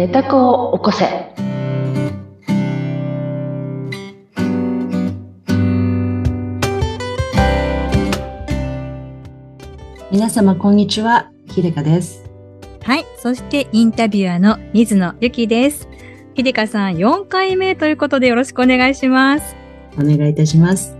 寝た子を起こせ。皆様、こんにちは。ひでかです。はい。そしてインタビュアーの水野ゆきです。ひでかさん4回目ということでよろしくお願いします。お願いいたします。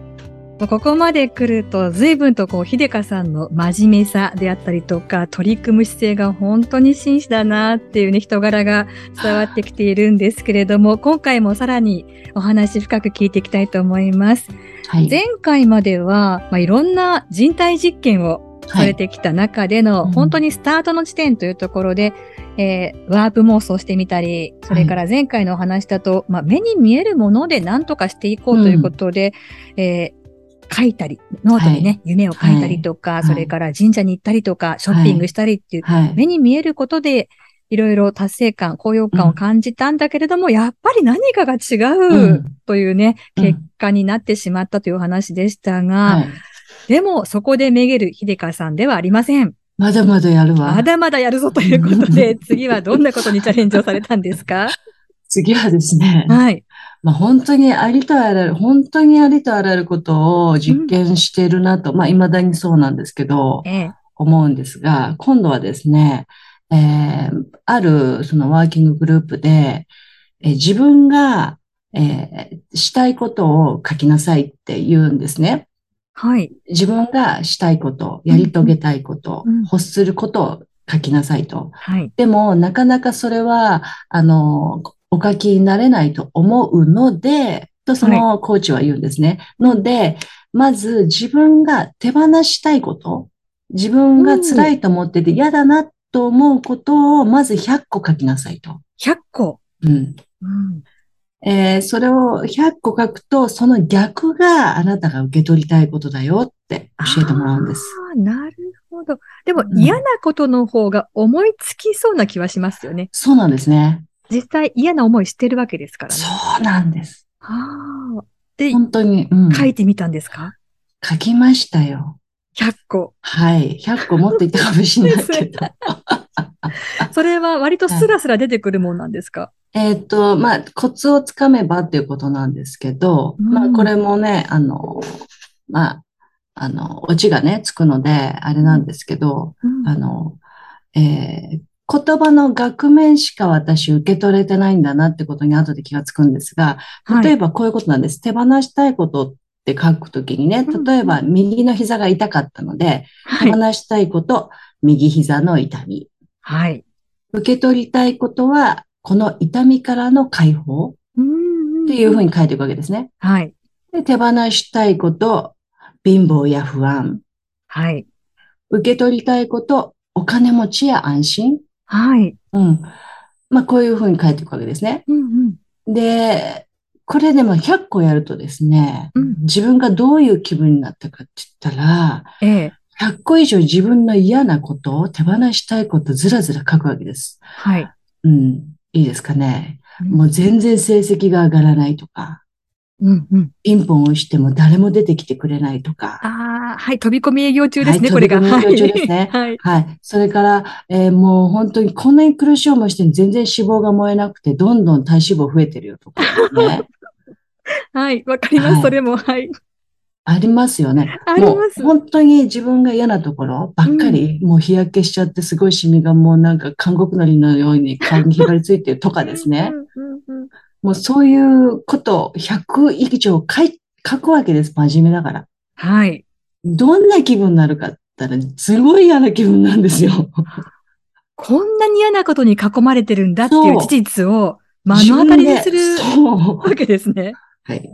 ここまで来ると随分とこう、ひでかさんの真面目さであったりとか、取り組む姿勢が本当に真摯だなっていうね、人柄が伝わってきているんですけれども、今回もさらにお話深く聞いていきたいと思います。はい。前回までは、まあ、いろんな人体実験をされてきた中での、うん本当にスタートの地点というところで、えーワープ妄想してみたり、それから前回のお話だと、まあ、目に見えるもので何とかしていこうということで、えー書いたり、ノートにね、はい夢を書いたりとか、はいそれから神社に行ったりとか、ショッピングしたりっていう、はい。目に見えることで、いろいろ達成感、高揚感を感じたんだけれども、やっぱり何かが違ううというね、うん結果になってしまったというお話でしたが、はい。でも、そこでめげる秀香さんではありません。まだまだやるわ。まだまだやるぞということで、次はどんなことにチャレンジをされたんですか？次はですね、はい。まあ本当にありとあらゆる、本当にありとあらゆることを実験しているなと、まあ未だにそうなんですけど、ええ。思うんですが、今度はですね、えーあるそのワーキンググループで、えー自分が、えーしたいことを書きなさいって言うんですね。はい。自分がしたいこと、やり遂げたいこと、うん欲することを書きなさいと。はい。でも、なかなかそれは、あの、お書きになれないと思うので、とそのコーチは言うんですね。ので、まず自分が手放したいこと、自分が辛いと思ってて嫌だなと思うことをまず100個書きなさいと。100個。うん。うん。えーそれを100個書くと、その逆があなたが受け取りたいことだよって教えてもらうんです。なるほど。でも、うん嫌なことの方が思いつきそうな気はしますよね。そうなんですね。実際嫌な思いしてるわけですからね。そうなんです。はあ。で、本当に、うん。書いてみたんですか？書きましたよ。?100 個。はい。100個持っていったかもしれないけど。それは割とスラスラ出てくるもんなんですか、えっと、まあ、コツをつかめばっていうことなんですけど、うんまあ、これもね、あの、まあ、あの、オチがね、つくので、あれなんですけど、うんあの、えー言葉の額面しか私受け取れてないんだなってことに後で気がつくんですが、はい例えばこういうことなんです。手放したいことって書くときにね、うん例えば右の膝が痛かったので、はい。手放したいこと、右膝の痛み。はい。受け取りたいことは、この痛みからの解放っていうふうに。に書いていくわけですね。はい。で手放したいこと、貧乏や不安。はい。受け取りたいこと、お金持ちや安心。はい。うん。まあ、こういうふうに書いていくわけですね。うんうん。で、これでも100個やるとですね、うん自分がどういう気分になったかって言ったら、ええ。100個以上自分の嫌なことを手放したいことずらずら書くわけです。はい。うん。いいですかね。うんもう全然成績が上がらないとか、うんうん。ピンポンを押しても誰も出てきてくれないとか、ああ、はい。飛び込み営業中ですね、はいこれが。飛び込み営業中ですねはい。はい。それから、えーもう本当にこんなに苦しい思いして全然脂肪が燃えなくて、どんどん体脂肪増えてるよとかね。はい。わかります、はいそれも。はい。ありますよね。あります本当に自分が嫌なところばっかり、もう日焼けしちゃってすごいシミがもうなんか韓国のりのように顔にひばりついてるとかですね。うんうんうんもうそういうことを100以上書い書くわけです。真面目だから。はい。どんな気分になるかって言ったら、すごい嫌な気分なんですよ。こんなに嫌なことに囲まれてるんだっていう事実を目の当たりにする。わけですね。はい。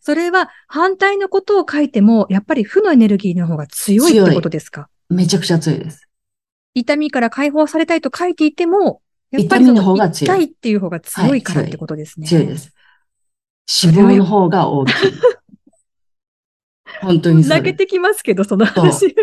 それは反対のことを書いても、やっぱり負のエネルギーの方が強いってことですか？めちゃくちゃ強いです。痛みから解放されたいと書いていても、やっぱ痛みのりその方が強い痛いっていう方が強いからってことですね。強いです。脂肪の方が大きい。本当にそうです。泣けてきますけど、その話。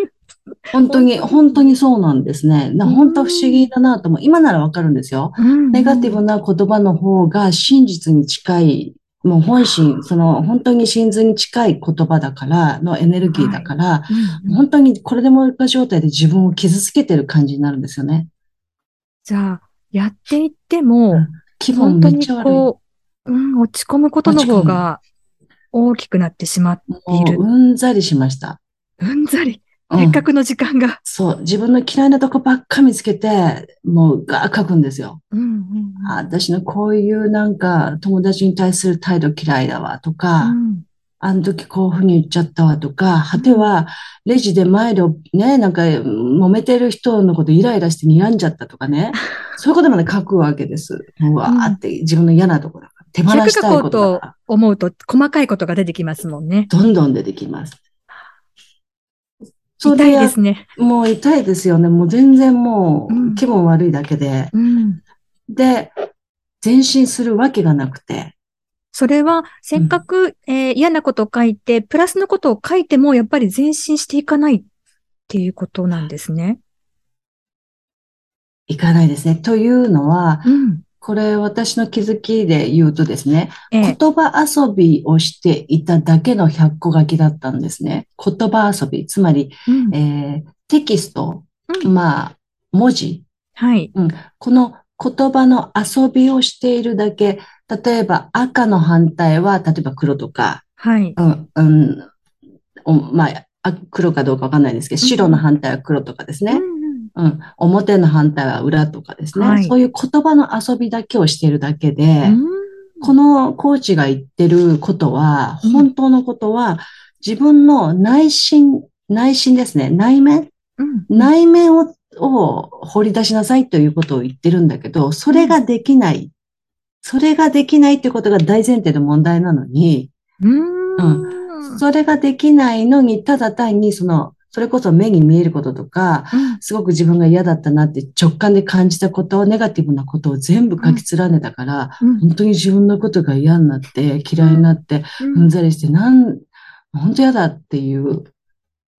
本当に、本当にそうなんですね。な本当不思議だなと思う。今ならわかるんですよ。ネガティブな言葉の方が真実に近い、もう本心、その本当に真髄に近い言葉だから、のエネルギーだから、うんうん本当にこれでもか状態で自分を傷つけてる感じになるんですよね。じゃあ、やっていっても、気分本当に。こう、うん、落ち込むことの方が大きくなってしまっている。もううんざりしました。うんざり。うんせっかくの時間が。そう、自分の嫌いなとこばっか見つけて、もうガー書くんですよ。うんうん私のこういうなんか友達に対する態度嫌いだわとか、うんあの時こういうふうに言っちゃったわとか、果てはレジで前でね、なんか揉めてる人のことイライラして睨んじゃったとかね、そういうことまで書くわけです。うわーって自分の嫌なところ。手放したいことだから。思うと細かいことが出てきますもんね。どんどん出てきます。そ痛いですね。もう痛いですよね。もう全然もうんう気分悪いだけで。うん。で、前進するわけがなくて。それは、せっかく、えー嫌なことを書いて、プラスのことを書いても、やっぱり前進していかないっていうことなんですね。いかないですね。というのは、うん。これ私の気づきで言うとですね、ええ言葉遊びをしていただけの100個書きだったんですね。言葉遊び、つまり、うんえーテキスト、うんまあ、文字、はい。この言葉の遊びをしているだけ、例えば赤の反対は、例えば黒とか、はい。うん、うん、おまあ、あ黒かどうかわかんないですけど、うん。白の反対は黒とかですね。うんうん。うん、表の反対は裏とかですね。はい。そういう言葉の遊びだけをしているだけで、うん。このコーチが言ってることは、うん。本当のことは、自分の内心、内心ですね。内面？うん。内面をを掘り出しなさいということを言ってるんだけど、それができない。それができないってことが大前提の問題なのに、うん。それができないのに、ただ単にその、それこそ目に見えることとか、うんすごく自分が嫌だったなって直感で感じたこと、ネガティブなことを全部書き連ねたから、うん本当に自分のことが嫌になって、嫌いになって、うんざりして、なん、本当嫌だっていう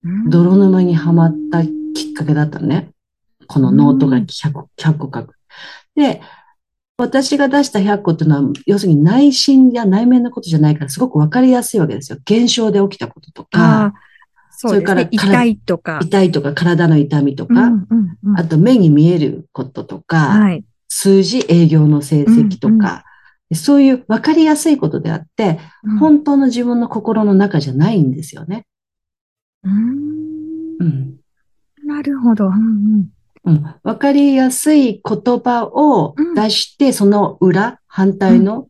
うん泥沼にはまったきっかけだったのね。このノートが 100, 個100個書く。で、私が出した100個っていうのは、要するに内心や内面のことじゃないから、すごくわかりやすいわけですよ。現象で起きたこととあかあ、、そね。それから痛いとか。痛いとか体の痛みとか、あと目に見えることとか、はい。数字、営業の成績とうんうんか、そういう分かりやすいことであって、うん本当の自分の心の中じゃないんですよね。うんうん。なるほど。うんうんうん。分かりやすい言葉を出して、その裏、反対の、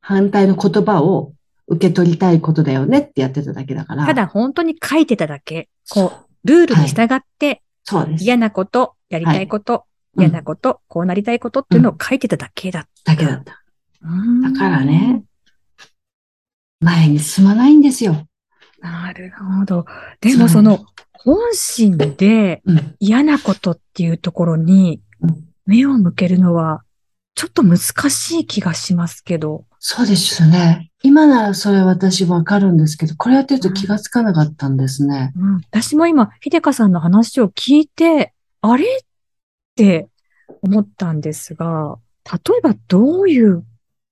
反対の言葉を受け取りたいことだよねってやってただけだから。ただ本当に書いてただけ。こう、ルールに従ってそうです。嫌なこと、やりたいこと、うん嫌なこと、こうなりたいことっていうのを書いてただけだった。だけだった。うんだからね。前に進まないんですよ。なるほど。でもその、本心でうん。嫌なことっていうところにうん目を向けるのは、ちょっと難しい気がしますけど。そうですよね。今ならそれ私わかるんですけど、これやってると気がつかなかったんですね。うん、私も今、秀香さんの話を聞いて、あれって思ったんですが、例えばどういう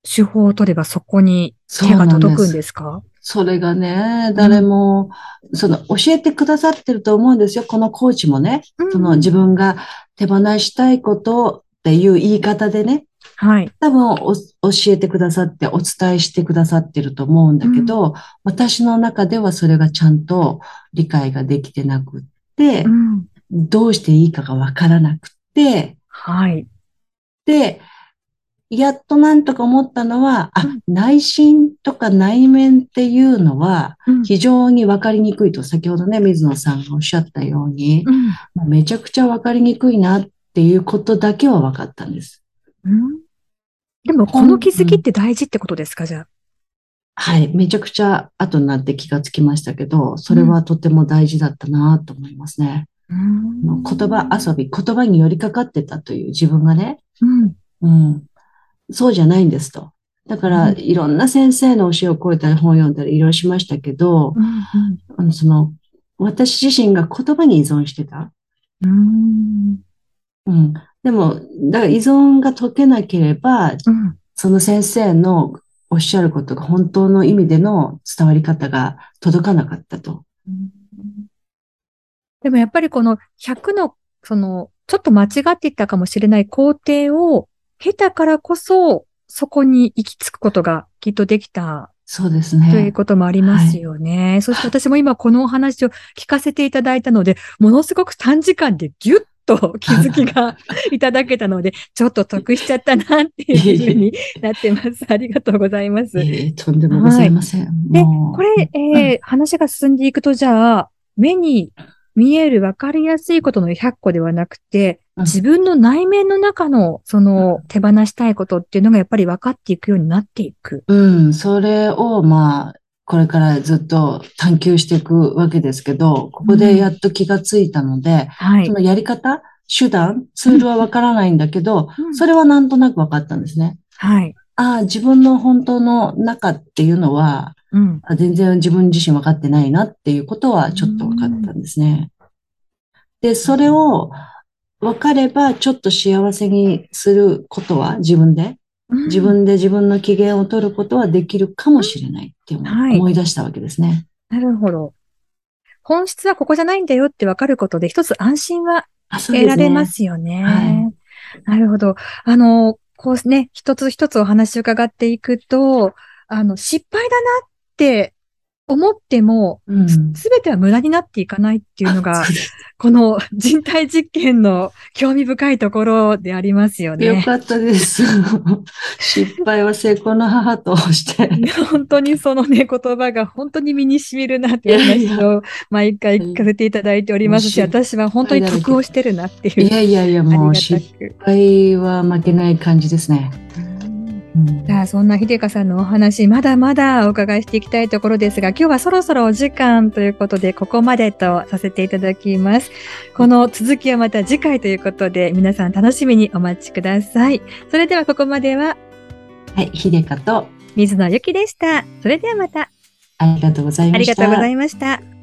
手法を取ればそこに手が届くんですか？それがね、誰も、その、教えてくださってると思うんですよ。このコーチもね。その自分が手放したいことっていう言い方でね、はい。多分お教えてくださってお伝えしてくださってると思うんだけど、私の中ではそれがちゃんと理解ができてなくってう、ん。どうしていいかがわからなくて、はい。で、やっとなんとか思ったのは、あうん、内心とか内面っていうのはうん非常にわかりにくいと、先ほどね、水野さんがおっしゃったように、うんめちゃくちゃわかりにくいなっていうことだけは分かったんです。うんでも、この気づきって大事ってことですか、じゃあ。はい。めちゃくちゃ後になって気がつきましたけど、それはとても大事だったなと思いますね。うん言葉遊び、言葉に寄りかかってたという自分がね、うん。うん。そうじゃないんですと。だから、うんいろんな先生の教えを超えたり本を読んだりいろいろしましたけど、うんあのその、私自身が言葉に依存してた。うん。うん。でも、だから依存が解けなければ、うん。その先生のおっしゃることが本当の意味での伝わり方が届かなかったと。でもやっぱりこの100の、その、ちょっと間違っていたかもしれない工程を経たからこそ、そこに行き着くことがきっとできたそうですね。ということもありますよね。はい、そして私も今このお話を聞かせていただいたので、ものすごく短時間でギュッと気づきが いただけたので、ちょっと得しちゃったなっていうふうになってます。ありがとうございます。えー、とんでもございません。はい、で、これ、えー、話が進んでいくと、じゃあ、目に見える分かりやすいことの100個ではなくて、自分の内面の中の、その、手放したいことっていうのがやっぱり分かっていくようになっていく。うん、それを、まあ、これからずっと探求していくわけですけど、ここでやっと気がついたので、うんはい、そのやり方、手段、ツールはわからないんだけど、うん、それはなんとなく分かったんですね。はい。ああ、自分の本当の中っていうのは、うん、全然自分自身分かってないなっていうことはちょっと分かったんですね。で、それを、分かれば、ちょっと幸せにすることは自分で、自分で自分の機嫌を取ることはできるかもしれないって思い出したわけですね。はい、なるほど。本質はここじゃないんだよって分かることで、一つ安心は得られますよね。ねはい、なるほど。あの、こうね、一つ一つお話を伺っていくと、あの、失敗だなって思っても、すべ、ては無駄になっていかないっていうのが、この人体実験の興味深いところでありますよね。よかったです。失敗は成功の母として。本当にそのね、言葉が本当に身に染みるなっていう話を毎回聞かせていただいておりますし、私は本当に得をしてるなっていう。いやいやいや、もう失敗は負けない感じですね。さあ、そんな秀香さんのお話、まだまだお伺いしていきたいところですが、今日はそろそろお時間ということで、ここまでとさせていただきます。この続きはまた次回ということで、皆さん楽しみにお待ちください。それではここまでは、はい、秀香と水野ゆきでした。それではまた。ありがとうございました。ありがとうございました。